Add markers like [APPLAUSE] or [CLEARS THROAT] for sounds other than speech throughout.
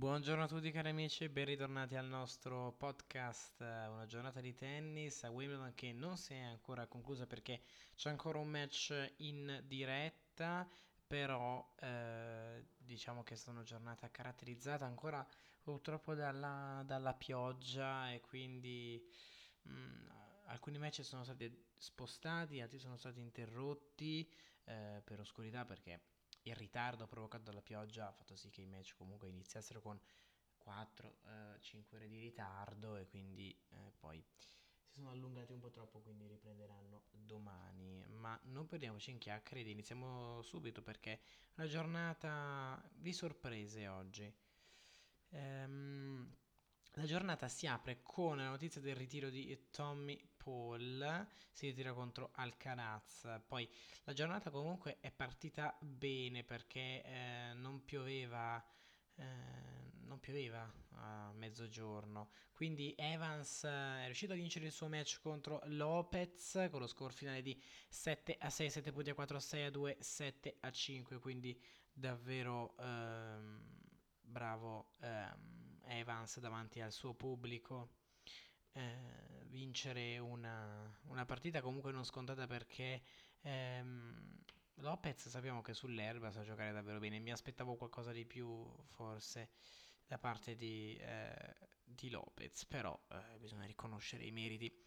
Buongiorno a tutti cari amici, ben ritornati al nostro podcast eh, Una giornata di tennis a Wimbledon che non si è ancora conclusa perché c'è ancora un match in diretta, però eh, diciamo che è stata una giornata caratterizzata ancora purtroppo dalla, dalla pioggia e quindi mh, mm, alcuni match sono stati spostati, altri sono stati interrotti eh, per oscurità perché il ritardo provocato dalla pioggia ha fatto sì che i match comunque iniziassero con 4-5 eh, ore di ritardo e quindi eh, poi si sono allungati un po' troppo, quindi riprenderanno domani. Ma non perdiamoci in chiacchiere, iniziamo subito perché una giornata di sorprese oggi. Ehm, la giornata si apre con la notizia del ritiro di Tommy Paul, si ritira contro Alcaraz. Poi la giornata comunque è partita bene perché eh, non pioveva. Eh, non pioveva a mezzogiorno, quindi Evans eh, è riuscito a vincere il suo match contro Lopez con lo score finale di 7 a 6, 7 punti a 4, 6 a 2, 7 a 5, quindi davvero ehm, bravo ehm, Evans davanti al suo pubblico. Eh, vincere una, una, partita comunque non scontata perché ehm, Lopez sappiamo che sull'erba sa giocare davvero bene. Mi aspettavo qualcosa di più forse da parte di, eh, di Lopez, però eh, bisogna riconoscere i meriti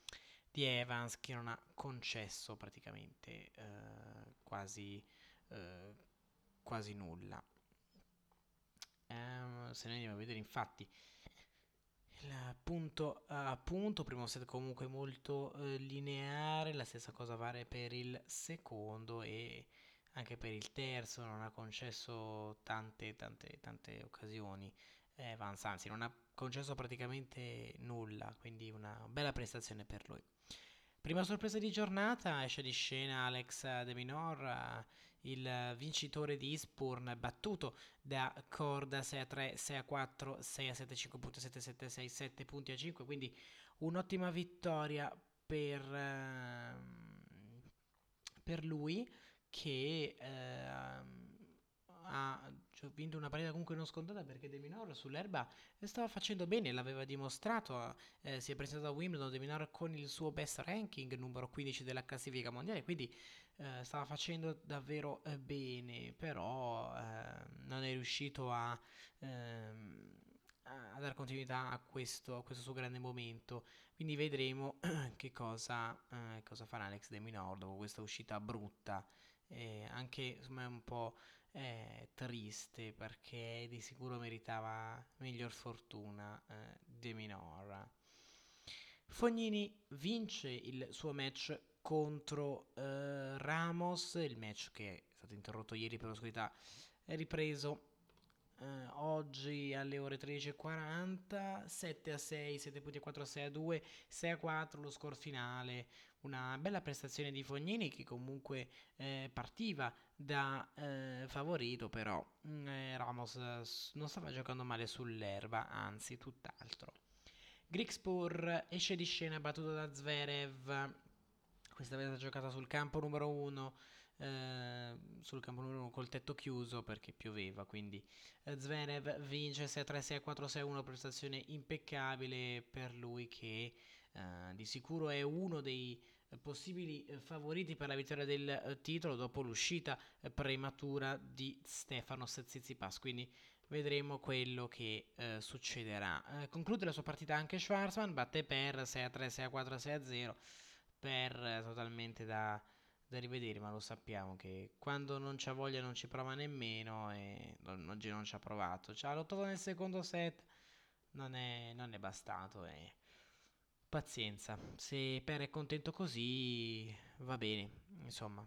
di Evans che non ha concesso praticamente eh, quasi, eh, quasi nulla. Um, se noi andiamo a vedere infatti il punto a punto, primo set comunque molto eh, lineare, la stessa cosa vale per il secondo e anche per il terzo, non ha concesso tante tante tante occasioni Evans, anzi non ha concesso praticamente nulla, quindi una bella prestazione per lui. Prima sorpresa di giornata esce di scena Alex De Minor, il vincitore di Ispurn, battuto da Corda 6 a 3, 6 a 4, 6 a 7, 5 punti, 7 7 6, 7 punti a 5, quindi un'ottima vittoria per, uh, per lui che uh, ha vinto una partita comunque non scontata perché De Minor sull'erba stava facendo bene, l'aveva dimostrato, eh, si è presentato a Wimbledon De Minor con il suo best ranking, numero 15 della classifica mondiale, quindi eh, stava facendo davvero eh, bene, però ehm, non è riuscito a, ehm, a, dare continuità a questo, a questo, suo grande momento. Quindi vedremo [CLEARS THROAT] che cosa, eh, cosa farà Alex De Minor dopo questa uscita brutta. anche insomma, un po' eh, triste perché di sicuro meritava miglior fortuna eh, De Minor. Fognini vince il suo match contro eh, Ramos, il match che è stato interrotto ieri per l'oscurità è ripreso eh, oggi alle ore 13.40, 7 a 6, 7 punti a 4, 6 a 2, 6 a 4 lo score finale, una bella prestazione di Fognini che comunque eh, partiva da eh, favorito, però mm, eh, Ramos non stava giocando male sull'erba, anzi tutt'altro. Grigspur esce di scena battuto da Zverev, questa volta giocata sul campo numero 1 eh, sul campo numero 1 col tetto chiuso perché pioveva, quindi eh, Zverev vince 6-3, 6-4, 6-1, prestazione impeccabile per lui che eh, di sicuro è uno dei possibili favoriti per la vittoria del eh, titolo dopo l'uscita prematura di Stefano Tsitsipas, quindi vedremo quello che eh, succederà. Eh, conclude la sua partita anche Schwarzman, batte per 6-3, 6-4, 6-0, per totalmente da da rivedere, ma lo sappiamo che quando non c'ha voglia non ci prova nemmeno e oggi non ci ha provato. Ci ha lottato nel secondo set, non è, non è bastato e pazienza. Se Per è contento così va bene, insomma.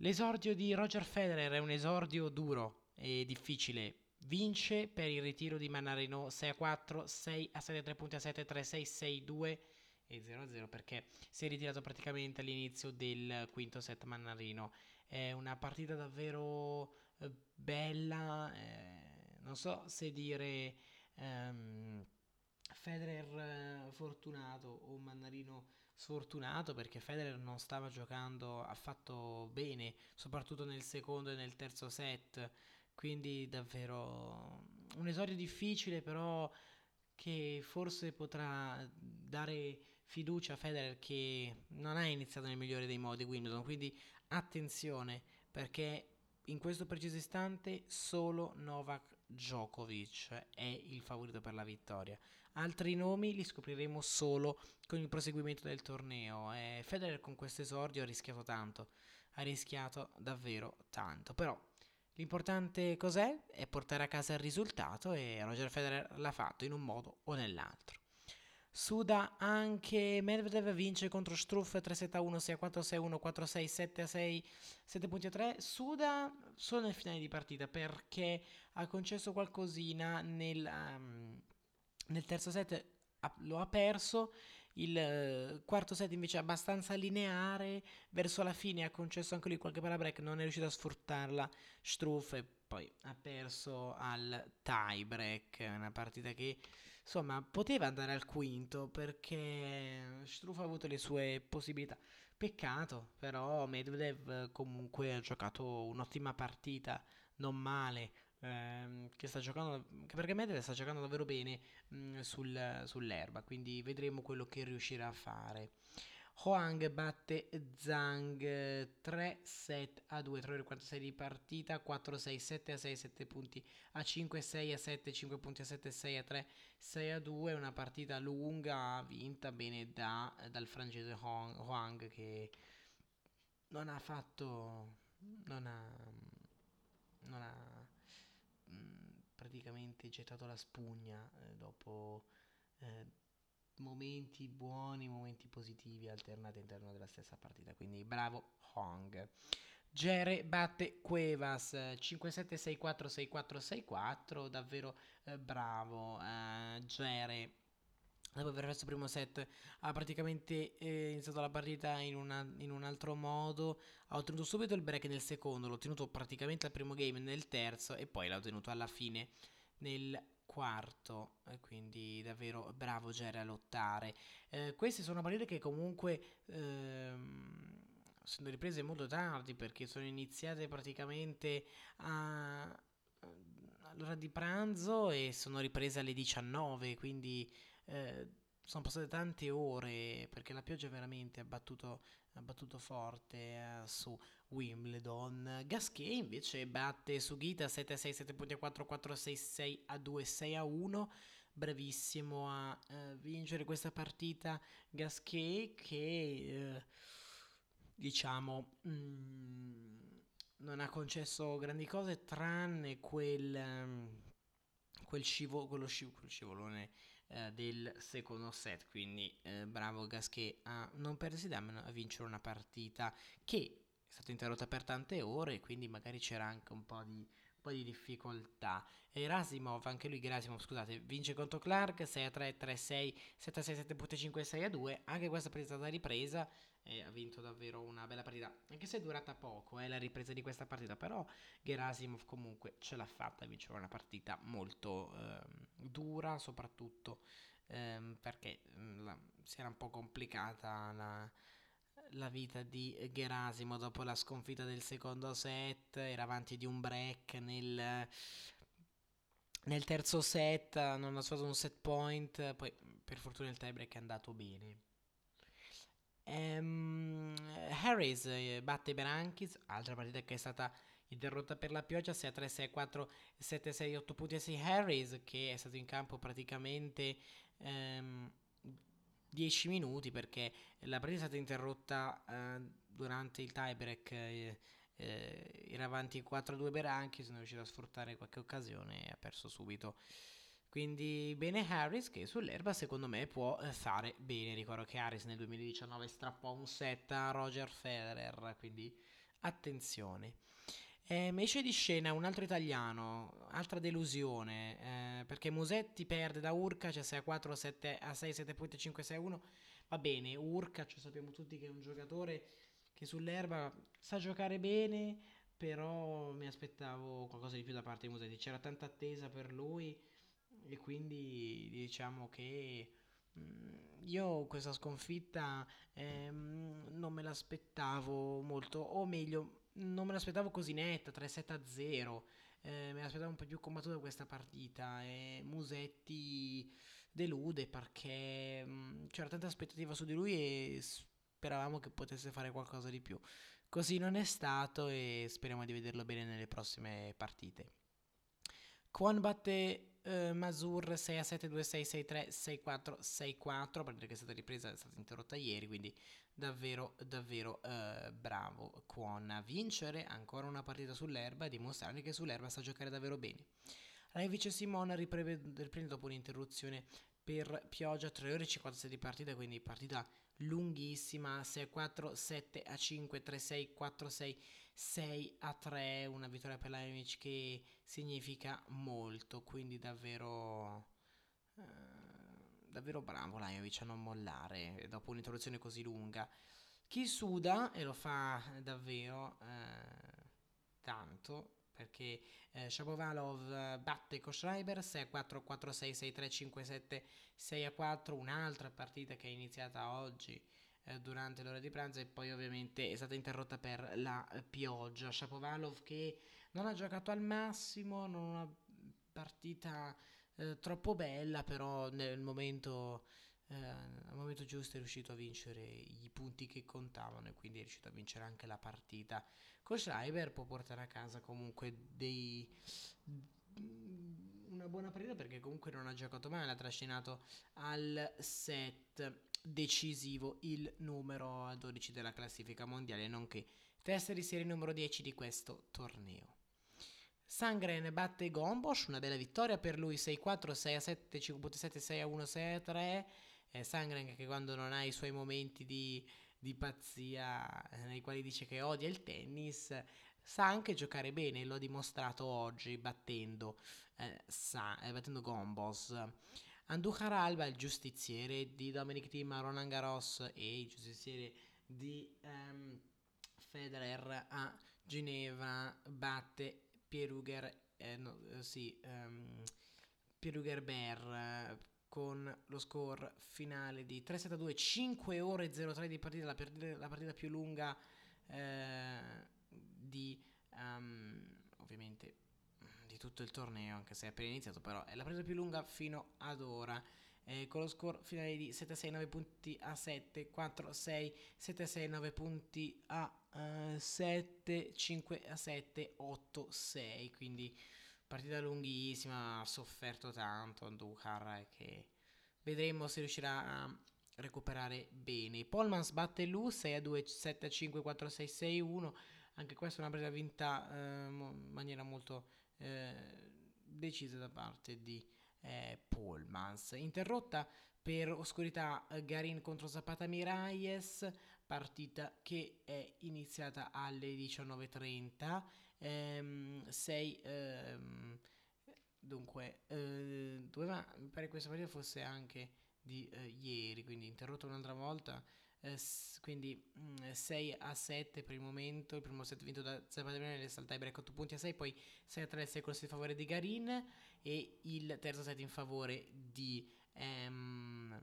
L'esordio di Roger Federer è un esordio duro e difficile. Vince per il ritiro di Manarino 6 a 4, 6 a 7, 3 punti a 7, 3, 6, 6, 2 e 0-0 perché si è ritirato praticamente all'inizio del quinto set Mannarino. È una partita davvero eh, bella, eh, non so se dire ehm, Federer eh, fortunato o Mannarino sfortunato perché Federer non stava giocando affatto bene, soprattutto nel secondo e nel terzo set. Quindi davvero un esordio difficile, però che forse potrà dare fiducia a Federer che non ha iniziato nel migliore dei modi Wimbledon, quindi attenzione perché in questo preciso istante solo Novak Djokovic è il favorito per la vittoria. Altri nomi li scopriremo solo con il proseguimento del torneo. E Federer con questo esordio ha rischiato tanto, ha rischiato davvero tanto. Però l'importante cos'è? È portare a casa il risultato e Roger Federer l'ha fatto in un modo o nell'altro. Suda anche Medvedev vince contro Struff 3-7-1, 6-4, 6-1, 4-6, 7-6, 7 punti a 3. Suda solo nel finale di partita perché ha concesso qualcosina nel, um, nel terzo set, lo ha perso. Il uh, quarto set invece è abbastanza lineare. Verso la fine ha concesso anche lui qualche palla break, non è riuscito a sfruttarla. Struff e poi ha perso al tie break. Una partita che insomma poteva andare al quinto perché Struff ha avuto le sue possibilità. Peccato, però Medvedev comunque ha giocato un'ottima partita, non male. Ehm, che sta giocando perché Medvedev sta giocando davvero bene mh, mm, sul, sull'erba quindi vedremo quello che riuscirà a fare Hoang batte Zhang 3 set a 2 3 46 di partita 4 6 7 a 6 7 punti a 5 6 a 7 5 punti a 7 6 a 3 6 a 2 una partita lunga vinta bene da, dal francese Hoang che non ha fatto non ha non ha praticamente gettato la spugna eh, dopo eh, momenti buoni, momenti positivi alternati all'interno della stessa partita. Quindi bravo Hong. Gere batte Cuevas 5-7-6-4-6-4-6-4, davvero eh, bravo uh, Gere dopo aver perso il primo set ha praticamente eh, iniziato la partita in, una, in, un altro modo ha ottenuto subito il break nel secondo l'ha ottenuto praticamente al primo game nel terzo e poi l'ha ottenuto alla fine nel quarto e quindi davvero bravo Jerry a lottare. Eh, queste sono partite che comunque ehm, sono riprese molto tardi perché sono iniziate praticamente a all'ora di pranzo e sono riprese alle 19 quindi eh, sono passate tante ore perché la pioggia veramente ha battuto, ha battuto forte eh, su Wimbledon. Gasquet invece batte su Ghita 7-6, 7 punti a 4, 4 6, 6 a 2, 6 a 1. Bravissimo a uh, vincere questa partita. Gasquet che uh, diciamo mh, mm, non ha concesso grandi cose tranne quel, um, quel scivo- quello, sciv- quello scivolone eh, del secondo set. Quindi eh, bravo Gasquet a non perdersi da a vincere una partita che è stata interrotta per tante ore, quindi magari c'era anche un po' di, un po di difficoltà. E Rasimov, anche lui Gerasimov, scusate, vince contro Clark 6 a 3, 3 a 6, 7 a 6, 7 5, 6 a 2. Anche questa partita è stata ripresa e ha vinto davvero una bella partita, anche se è durata poco eh, la ripresa di questa partita, però Gerasimov comunque ce l'ha fatta a vincere una partita molto eh, dura, soprattutto eh, perché mm, la, si era un po' complicata la, la vita di Gerasimov dopo la sconfitta del secondo set, era avanti di un break nel nel terzo set non ha fatto un set point, poi per fortuna il tiebreak è andato bene. Um, Harris eh, batte Berankis, altra partita che è stata interrotta per la pioggia 6 a 3, 6 a 4, 7 a 6, 8 punti a 6 Harris che è stato in campo praticamente um, 10 minuti perché la partita è stata interrotta uh, durante il tiebreak eh, eh, era avanti 4-2 Berankis, non è riuscito a sfruttare qualche occasione e ha perso subito quindi bene Harris che sull'erba secondo me può eh, fare bene. Ricordo che Harris nel 2019 strappò un set a Roger Federer, quindi attenzione. Eh, esce di scena un altro italiano, altra delusione, eh, perché Musetti perde da Urca, c'è 6 a 4, 7 a 6, 7 punti, 5 6 a 1. Va bene, Urca, cioè sappiamo tutti che è un giocatore che sull'erba sa giocare bene, però mi aspettavo qualcosa di più da parte di Musetti. C'era tanta attesa per lui e quindi diciamo che mm, io questa sconfitta ehm, non me l'aspettavo molto, o meglio, non me l'aspettavo così netta, 3-7-0. eh, mi aspettavo un po' più combattuta questa partita e Musetti delude perché mh, c'era tanta aspettativa su di lui e speravamo che potesse fare qualcosa di più. Così non è stato e speriamo di vederlo bene nelle prossime partite. Kwon batte eh, Masur 6 a 7, 2 6, 6 3, 6 4, 6 4, partita che è stata ripresa, è stata interrotta ieri, quindi davvero davvero eh, bravo Kwon a vincere ancora una partita sull'erba e dimostrare che sull'erba sa giocare davvero bene. Rajovic e Simone riprende dopo un'interruzione per pioggia 3 ore e 56 di partita, quindi partita lunghissima 6 a 4, 7 a 5, 3 6, 4 6, 6 a 3, una vittoria per l'Amic che significa molto, quindi davvero eh, davvero bravo Lajovic a non mollare dopo un'interruzione così lunga. Chi suda e lo fa davvero eh, tanto perché eh, Shapovalov batte Koschreiber 6 a 4, 4 6, 6 3, 5 7, 6 a 4, un'altra partita che è iniziata oggi eh, durante l'ora di pranzo e poi ovviamente è stata interrotta per la pioggia. Shapovalov che non ha giocato al massimo, non una partita eh, troppo bella, però nel momento, eh, al momento giusto è riuscito a vincere i punti che contavano e quindi è riuscito a vincere anche la partita. Con Schreiber può portare a casa comunque dei una buona partita perché comunque non ha giocato male, ha trascinato al set decisivo il numero 12 della classifica mondiale, nonché testa di serie numero 10 di questo torneo. Sangren batte Gombosch, una bella vittoria per lui 6-4, 6-7, 5-7, 6-1, 6-3. Eh, Sangren che quando non ha i suoi momenti di, di pazzia eh, nei quali dice che odia il tennis, sa anche giocare bene, l'ho dimostrato oggi battendo, eh, sa, eh, battendo Gombos. Andujar Alba, il giustiziere di Dominic Thiem a Roland Garros e il giustiziere di um, Federer a Ginevra, batte Pieruger, eh, no, eh, sì, um, Pieruger Ber con lo score finale di 3-7-2, 5 ore 03 di partita, la partita, la partita più lunga eh, di um, ovviamente di tutto il torneo, anche se è appena iniziato, però è la partita più lunga fino ad ora. Eh, con lo score finale di 7-6, 9 punti a 7, 4-6, 7-6, 9 punti a 7, 5 a 7, 8, 6. Quindi partita lunghissima, ha sofferto tanto Andujar che vedremo se riuscirà a recuperare bene. Polmans batte Lu 6 a 2, 7 a 5, 4 a 6, 6 1. Anche questa è una partita vinta eh, in maniera molto eh, decisa da parte di eh, Polmans. Interrotta per oscurità Garin contro Zapata Miralles partita che è iniziata alle 19.30. Ehm, sei, ehm, dunque, eh, doveva, mi pare che questa partita fosse anche di eh, ieri, quindi interrotta un'altra volta. Eh, quindi mh, 6 a 7 per il momento. Il primo set vinto da Zapata nel saltai break 8 punti a 6, poi 6 a 3 il set in favore di Garin e il terzo set in favore di ehm,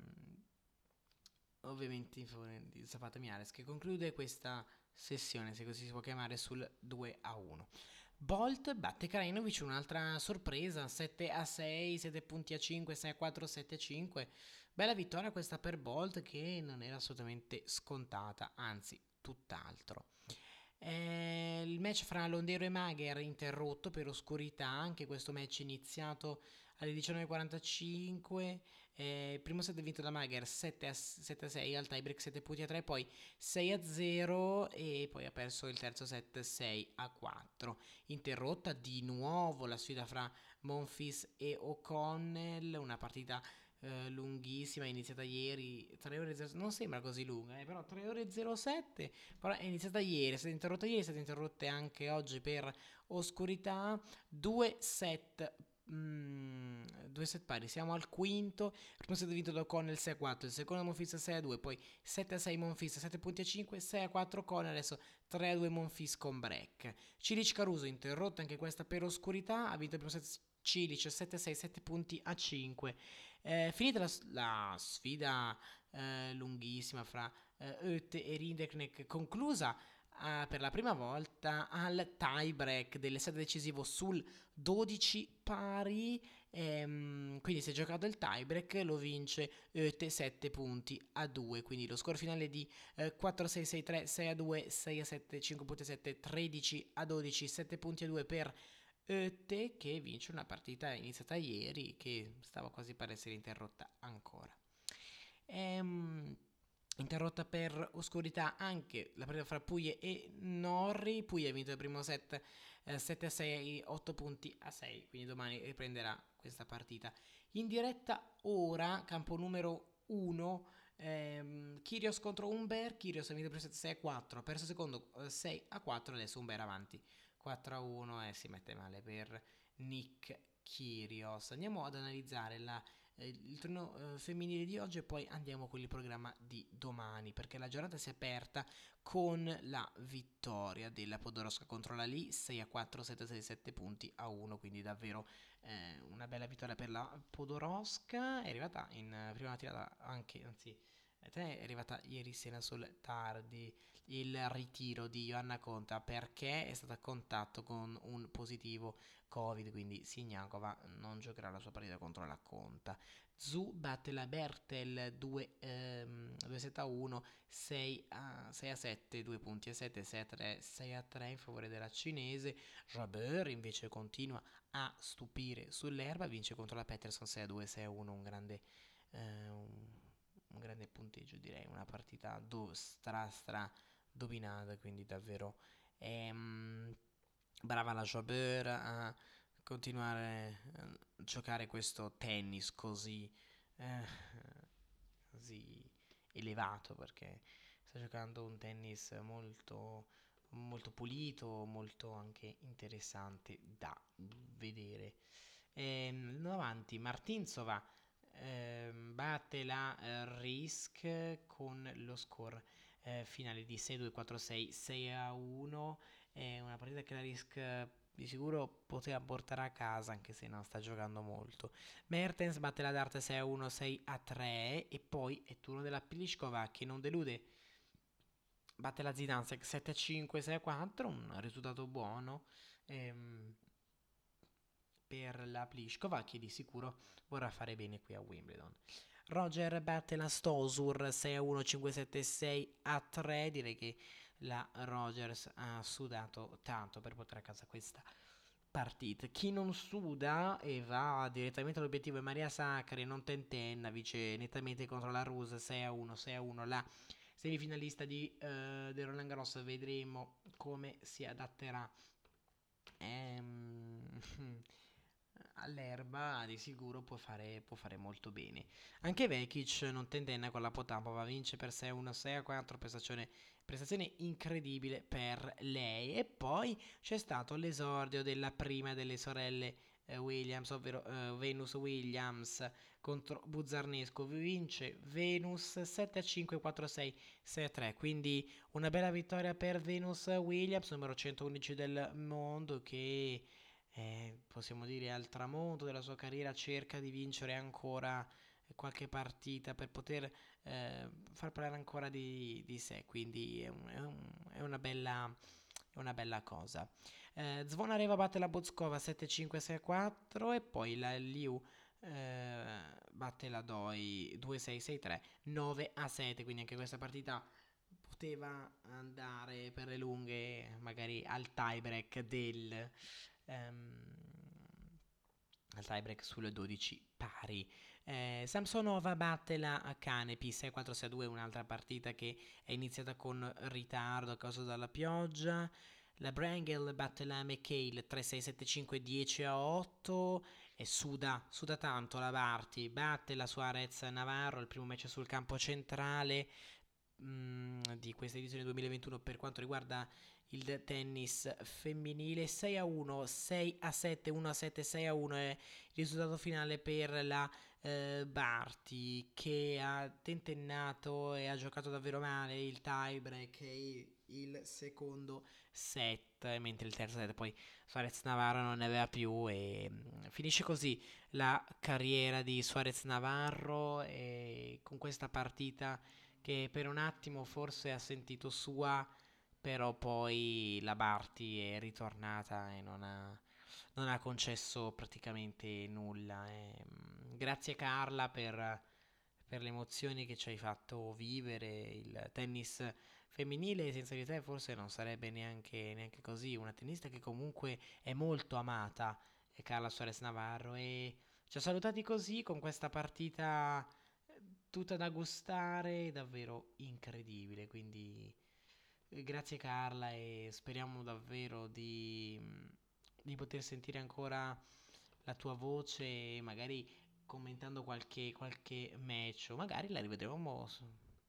ovviamente in favore di Zapata Miares che conclude questa sessione, se così si può chiamare, sul 2 a 1. Bolt batte Krajinovic, un'altra sorpresa, 7 a 6, 7 punti a 5, 6 a 4, 7 a 5. Bella vittoria questa per Bolt che non era assolutamente scontata, anzi tutt'altro. Eh, il match fra Londero e Magher interrotto per oscurità, anche questo match iniziato alle 19.45 eh, primo set vinto da Mager 7 a, 7 a 6 al tiebreak 7 punti a 3 poi 6 a 0 e poi ha perso il terzo set 6 a 4 interrotta di nuovo la sfida fra Monfils e O'Connell una partita eh, lunghissima, è iniziata ieri, 3 ore 07, non sembra così lunga, eh, però 3 ore 07, però è iniziata ieri, è stata interrotta ieri, è stata interrotta anche oggi per oscurità, due set Mm, due set pari, siamo al quinto, il primo set vinto da O'Connell 6 a 4, il secondo Monfils 6 a 2, poi 7 a 6 Monfils, 7 punti a 5, 6 a 4 O'Connell, adesso 3 a 2 Monfils con break. Cilic Caruso interrotta anche questa per oscurità, ha vinto il primo set Cilic 7 a 6, 7 punti a 5. Eh, finita la, la sfida eh, lunghissima fra eh, Oette e Rindeknek, conclusa uh, per la prima volta al tie break del set decisivo sul 12 pari. Ehm, quindi si è giocato il tie break, lo vince Oete 7 punti a 2. Quindi lo score finale di eh, 4-6-6-3, 6-2, 6-7, 5.7, 13 a 12, 7 punti a 2 per Oete che vince una partita iniziata ieri che stava quasi per essere interrotta ancora. Ehm, interrotta per oscurità anche la partita fra Puglie e Norri. Puglie ha vinto il primo set eh, 7 a 6, 8 punti a 6, quindi domani riprenderà questa partita. In diretta ora, campo numero 1, ehm, Kyrgios contro Umber, Kyrgios ha vinto primo set 6 a 4, ha perso secondo eh, 6 a 4, adesso Umber avanti 4 a 1 e si mette male per Nick Kyrgios. Andiamo ad analizzare la eh, il turno eh, femminile di oggi e poi andiamo con il programma di domani perché la giornata si è aperta con la vittoria della Podoroska contro la Lee 6 a 4 7 6 7 punti a 1 quindi davvero eh, una bella vittoria per la Podoroska è arrivata in prima tirata anche anzi è arrivata ieri sera sul tardi il ritiro di Joanna Conta perché è stata a contatto con un positivo Covid, quindi Signankova non giocherà la sua partita contro la Conta. Zu batte la Bertel 2, ehm, 2 7 a 1, 6 a, 6 a 7, 2 punti a 7, 6 a 3, 6 a 3 in favore della cinese. Jabeur invece continua a stupire sull'erba, vince contro la Peterson 6 a 2, 6 a 1, un grande, eh, un grande punteggio direi, una partita do, stra stra dominata, quindi davvero... Ehm, brava la Jobber a continuare a giocare questo tennis così, eh, così elevato perché sta giocando un tennis molto, molto pulito, molto anche interessante da vedere. E, ehm, avanti, Martinsova eh, batte la eh, Risk con lo score eh, finale di 6-2-4-6, 6-1 è una partita che la Risk di sicuro poteva portare a casa anche se non sta giocando molto. Mertens batte la Dart 6 a 1, 6 a 3 e poi è turno della Pliskova che non delude. Batte la Zidansek 7 a 5, 6 a 4, un risultato buono ehm, per la Pliskova che di sicuro vorrà fare bene qui a Wimbledon. Roger batte la Stosur 6 a 1, 5 7 6 a 3, direi che la Rogers ha sudato tanto per portare a casa questa partita. Chi non suda e va direttamente all'obiettivo è Maria Sacri, non tentenna, vince nettamente contro la Ruse 6 a 1, 6 a 1 la semifinalista di, uh, del Roland Garros, vedremo come si adatterà. Ehm, [LAUGHS] all'erba di sicuro può fare, può fare molto bene. Anche Vekic non tentenna con la Potapova, vince per 6-1, 6-4, prestazione, prestazione incredibile per lei. E poi c'è stato l'esordio della prima delle sorelle eh, Williams, ovvero eh, Venus Williams contro Buzzarnesco. Vince Venus 7-5, 4-6, 6-3. Quindi una bella vittoria per Venus Williams, numero 111 del mondo che eh, possiamo dire al tramonto della sua carriera cerca di vincere ancora qualche partita per poter eh, far parlare ancora di, di sé, quindi è, un, è, un, è, una, bella, è una bella cosa. Eh, Zvonareva batte la Bozkova 7-5-6-4 e poi la Liu eh, batte la Doi 2-6-6-3 9-7, quindi anche questa partita poteva andare per le lunghe magari al tiebreak del ehm, al tiebreak sulle 12 pari. Eh, Samsonova batte la Canepi 6-4-6-2, un'altra partita che è iniziata con ritardo a causa della pioggia. La Brangel batte la McHale 3-6-7-5-10-8 e suda, suda tanto la Barty, batte la Suarez Navarro, il primo match sul campo centrale mh, mm, di questa edizione 2021 per quanto riguarda il tennis femminile. 6 a 1, 6 a 7, 1 a 7, 6 a 1 è il risultato finale per la eh, Barty che ha tentennato e ha giocato davvero male il tie break e il secondo set mentre il terzo set poi Suarez Navarro non ne aveva più e mm, finisce così la carriera di Suarez Navarro e con questa partita che per un attimo forse ha sentito sua però poi la Barty è ritornata e non ha, non ha concesso praticamente nulla. E, mm, grazie Carla per, per, le emozioni che ci hai fatto vivere. Il tennis femminile senza di te forse non sarebbe neanche, neanche così. Una tennista che comunque è molto amata è Carla Suarez Navarro e ci ha salutati così con questa partita eh, tutta da gustare, davvero incredibile. Quindi eh, grazie Carla e speriamo davvero di, di poter sentire ancora la tua voce, magari commentando qualche, qualche match o magari la rivedremo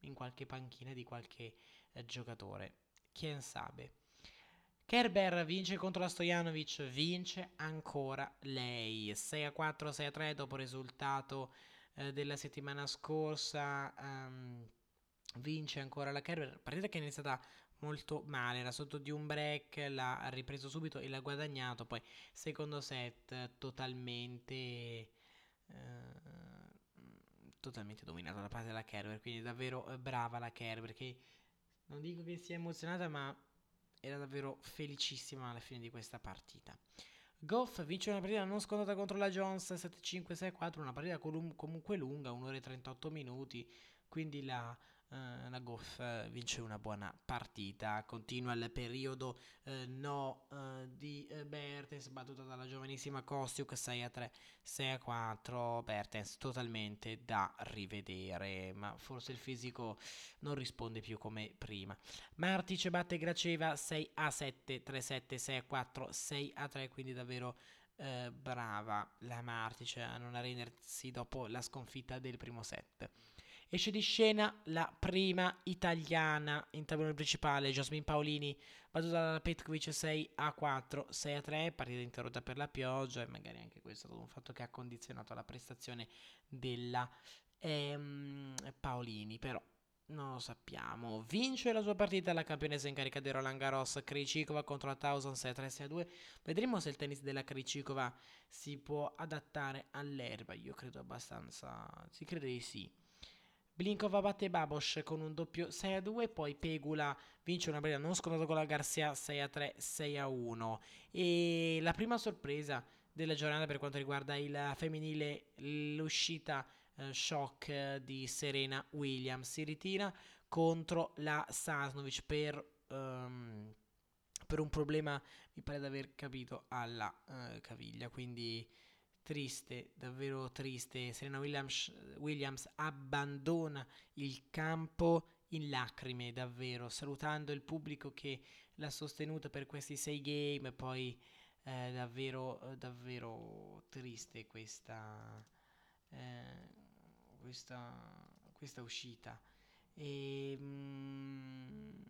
in qualche panchina di qualche eh, giocatore. Chi sabe. Kerber vince contro la Stojanovic, vince ancora lei. 6 a 4, 6 a 3 dopo il risultato eh, della settimana scorsa. Um, vince ancora la Kerber. Partita che è iniziata molto male, era sotto di un break, l'ha ripreso subito e l'ha guadagnato. Poi secondo set totalmente... Eh, totalmente dominato da parte della Kerber, quindi davvero eh, brava la Kerber che non dico che sia emozionata, ma era davvero felicissima alla fine di questa partita. Goff vince una partita non scontata contro la Jones 7-5-6-4, una partita comunque lunga, 1 ora e 38 minuti, quindi la Uh, la Goff uh, vince una buona partita, continua il periodo uh, no di Bertens battuta dalla giovanissima Kostiuk 6 a 3, 6 a 4, Bertens totalmente da rivedere, ma forse il fisico non risponde più come prima. Martic batte Graceva 6 a 7, 3 7, 6 a 4, 6 a 3, quindi davvero brava la Martic a non arrendersi dopo la sconfitta del primo set. Esce di scena la prima italiana in tabellone principale, Jasmine Paolini, battuta dalla Petkovic 6 a 4, 6 a 3, partita interrotta per la pioggia e magari anche questo è stato un fatto che ha condizionato la prestazione della ehm, Paolini, però non lo sappiamo. Vince la sua partita la campionessa in carica di Roland Garros Krejcikova contro la Towson 6 a 3 6 a 2. Vedremo se il tennis della Krejcikova si può adattare all'erba. Io credo abbastanza, si crede di sì. Blinkova batte Babos con un doppio 6 a 2, poi Pegula vince una partita non scontata con la Garcia 6 a 3, 6 a 1. E la prima sorpresa della giornata per quanto riguarda il femminile, l'uscita eh, shock di Serena Williams si ritira contro la Sasnovic per, um, per un problema, mi pare di aver capito, alla uh, caviglia. Quindi triste, davvero triste. Serena Williams, Williams abbandona il campo in lacrime, davvero, salutando il pubblico che l'ha sostenuta per questi sei game. Poi eh, davvero, davvero triste questa, eh, questa, questa uscita. E, mm,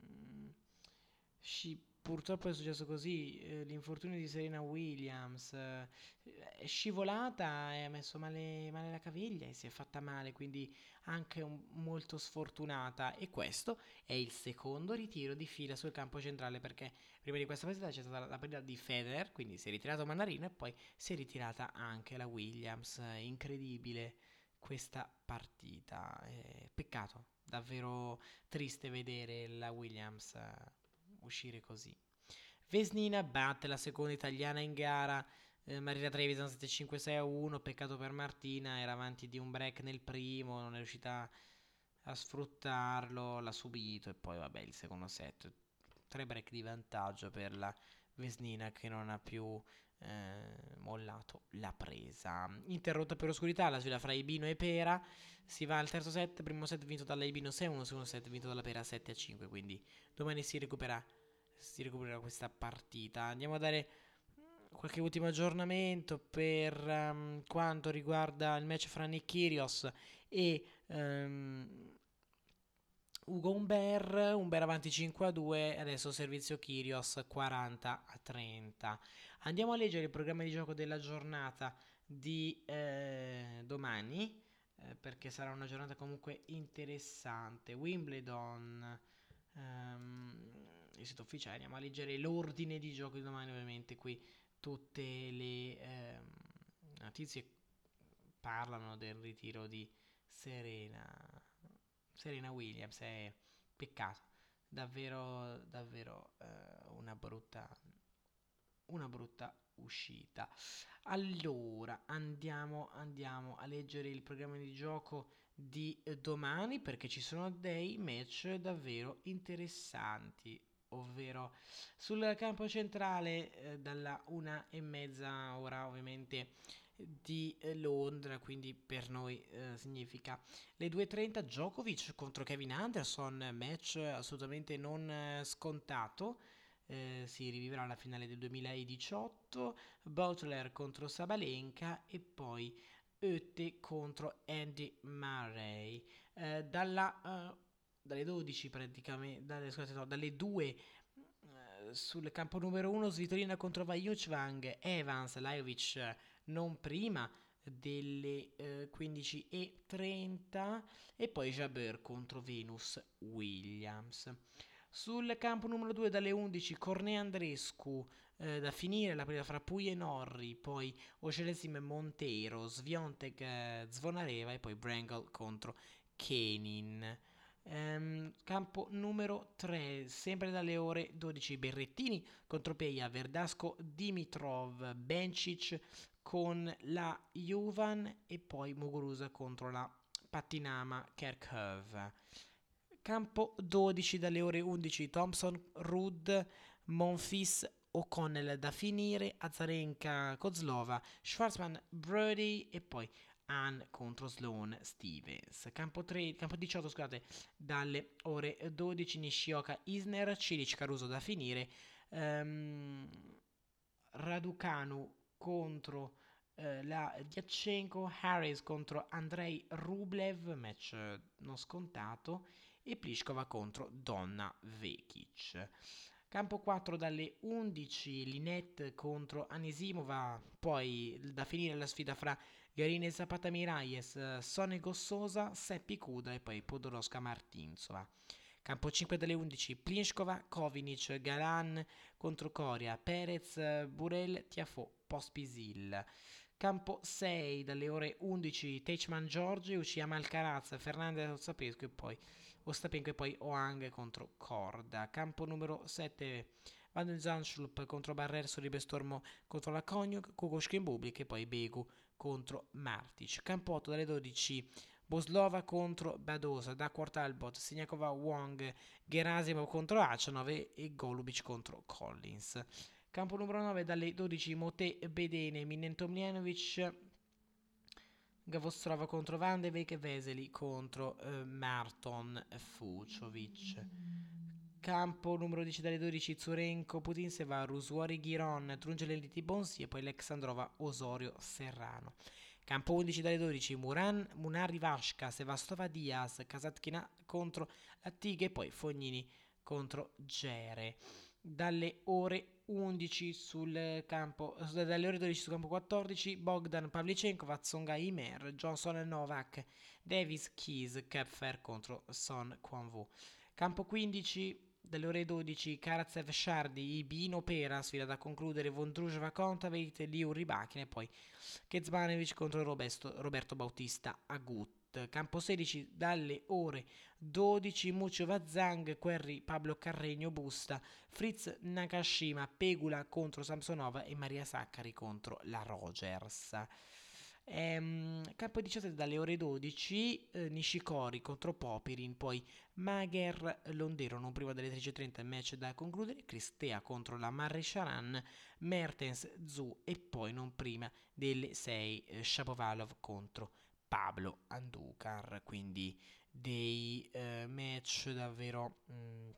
purtroppo è successo così, eh, l'infortunio di Serena Williams, eh, è scivolata e ha messo male, male, la caviglia e si è fatta male, quindi anche un, molto sfortunata. E questo è il secondo ritiro di fila sul campo centrale perché prima di questa partita c'è stata la, la partita di Federer, quindi si è ritirato Manarino e poi si è ritirata anche la Williams, incredibile questa partita, eh, peccato, davvero triste vedere la Williams uscire così. Vesnina batte la seconda italiana in gara. Eh, Marina Trevisan 7-5-6 a 1. Peccato per Martina. Era avanti di un break nel primo. Non è riuscita a sfruttarlo. L'ha subito. E poi, vabbè, il secondo set. Tre break di vantaggio per la Vesnina che non ha più eh, mollato la presa. Interrotta per oscurità la sfida fra Ibino e Pera. Si va al terzo set, primo set vinto dalla Ibino 6-1, secondo set vinto dalla Pera 7-5, quindi domani si recupera, si recupera questa partita. Andiamo a dare qualche ultimo aggiornamento per um, quanto riguarda il match fra Nick Kyrgios e um, Ugo Umber, Umber avanti 5 a 2, adesso servizio Kyrgios 40 a 30. Andiamo a leggere il programma di gioco della giornata di eh, domani, eh, perché sarà una giornata comunque interessante. Wimbledon, ehm, il sito ufficiale, andiamo a leggere l'ordine di gioco di domani, ovviamente qui tutte le ehm, notizie parlano del ritiro di Serena, Serena Williams, è peccato davvero, davvero eh, una brutta, una brutta uscita. Allora, andiamo, andiamo a leggere il programma di gioco di domani perché ci sono dei match davvero interessanti ovvero sul campo centrale eh, dalla una e mezza ora ovviamente di eh, Londra, quindi per noi eh, significa le 2.30 Djokovic contro Kevin Anderson, match assolutamente non eh, scontato. Eh, si riviverà la finale del 2018, Butler contro Sabalenka e poi Oette contro Andy Murray. Eh, dalla, dalle 12 praticamente, dalle, scusate, no, dalle 2 sul campo numero 1 Svitolina contro Vajuchvang, Evans, Lajovic non prima delle eh, 15.30 e poi Jabeur contro Venus Williams. Sul campo numero 2 dalle 11 Corne Andrescu eh, da finire la prima fra Pui e Norri, poi Ocelesim Monteiro, Sviontek eh, Zvonareva e poi Brangle contro Kenin. Um, campo numero 3, sempre dalle ore 12, Berrettini contro Peia, Verdasco, Dimitrov, Bencic con la Juvan e poi Muguruza contro la Patinama Kerkhove. Campo 12 dalle ore 11, Thompson, Rud, Monfils, O'Connell da finire, Azarenka, Kozlova, Schwarzman, Brody e poi Ann contro Sloan Stevens. Campo, 3, campo 18, scusate, dalle ore 12 Nishioka Isner, Cilic Caruso da finire, um, Raducanu contro uh, la Diachenko, Harris contro Andrei Rublev, match non scontato, e Pliskova contro Donna Vekic. Campo 4 dalle 11 Linette contro Anisimova, poi da finire la sfida fra Garine Zapata Miralles, Sone Gossosa, Seppi Kuda e poi Podoroska Martinsova. Campo 5 dalle 11 Plinskova, Kovinic, Galan contro Coria, Perez, Burel, Tiafo, Pospisil. Campo 6 dalle ore 11 Teichman Giorgi, Uciyama Alcaraz, Fernandez Ostapesco e poi Ostapenko e poi Oang contro Corda. Campo numero 7 Van den Zanschlup contro Barrer, Solibestormo contro la Konyuk, Kukoshkin Bublik e poi Begu contro Martic. Campo 8 dalle 12 Boslova contro Badosa, Dakwart Talbot, Signakova Wong, Gerasimov contro Achanov e Golubic contro Collins. Campo numero 9 dalle 12 Mote Bedene, Minentomljanovic, Gavostrova contro Van de Beek e Veseli contro eh, Marton Fucovic. Campo numero 10 dalle 12 Zurenko, Putin Sevaru, Suori Ghiron, Trungeleliti Bonsi e poi Alexandrova Osorio Serrano. Campo 11 dalle 12 Muran, Munari Vashka, Sevastova Diaz, Kasatkina contro Lattighe e poi Fognini contro Gere. Dalle ore 11 sul campo, dalle ore 12 sul campo 14 Bogdan Pavlichenko, Vatsonga Imer, Johnson Novak, Davis Keys, Kepfer contro Son Kwanvu. Campo 15 dalle ore 12 Karatsev Shardi, Ibino Pera, sfida da concludere, Vondrujeva Kontaveit, Liu Ribakin e poi Kezmanevic contro Roberto, Roberto Bautista Agut. Campo 16 dalle ore 12 Muccio Zhang, Querri Pablo Carregno Busta, Fritz Nakashima, Pegula contro Samsonova e Maria Saccari contro la Rogers. Ehm, campo 17 dalle ore 12 eh, Nishikori contro Popirin, poi Mager Londero non prima delle 13.30 match da concludere, Cristea contro la Marri Sharan, Mertens Zu e poi non prima delle 6 eh, Shapovalov contro Pablo Andukar, quindi dei eh, match davvero mh, mm,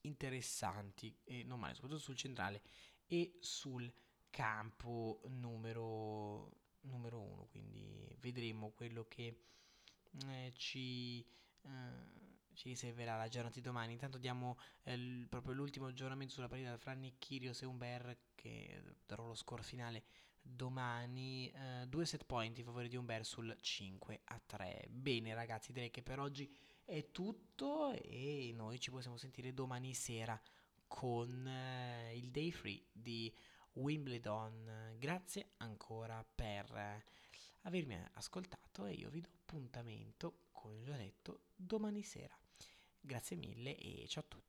interessanti e non male, soprattutto sul centrale e sul campo numero numero uno, quindi vedremo quello che eh, ci, eh, ci riserverà la giornata di domani. Intanto diamo eh, l- proprio l'ultimo aggiornamento sulla partita fra Nick Kyrgios e Umber che darò lo score finale domani. Eh, due set point in favore di Umber sul 5 a 3. Bene ragazzi, direi che per oggi è tutto e noi ci possiamo sentire domani sera con eh, il day free di Wimbledon. Grazie ancora per avermi ascoltato e io vi do appuntamento, come già detto, domani sera. Grazie mille e ciao a tutti.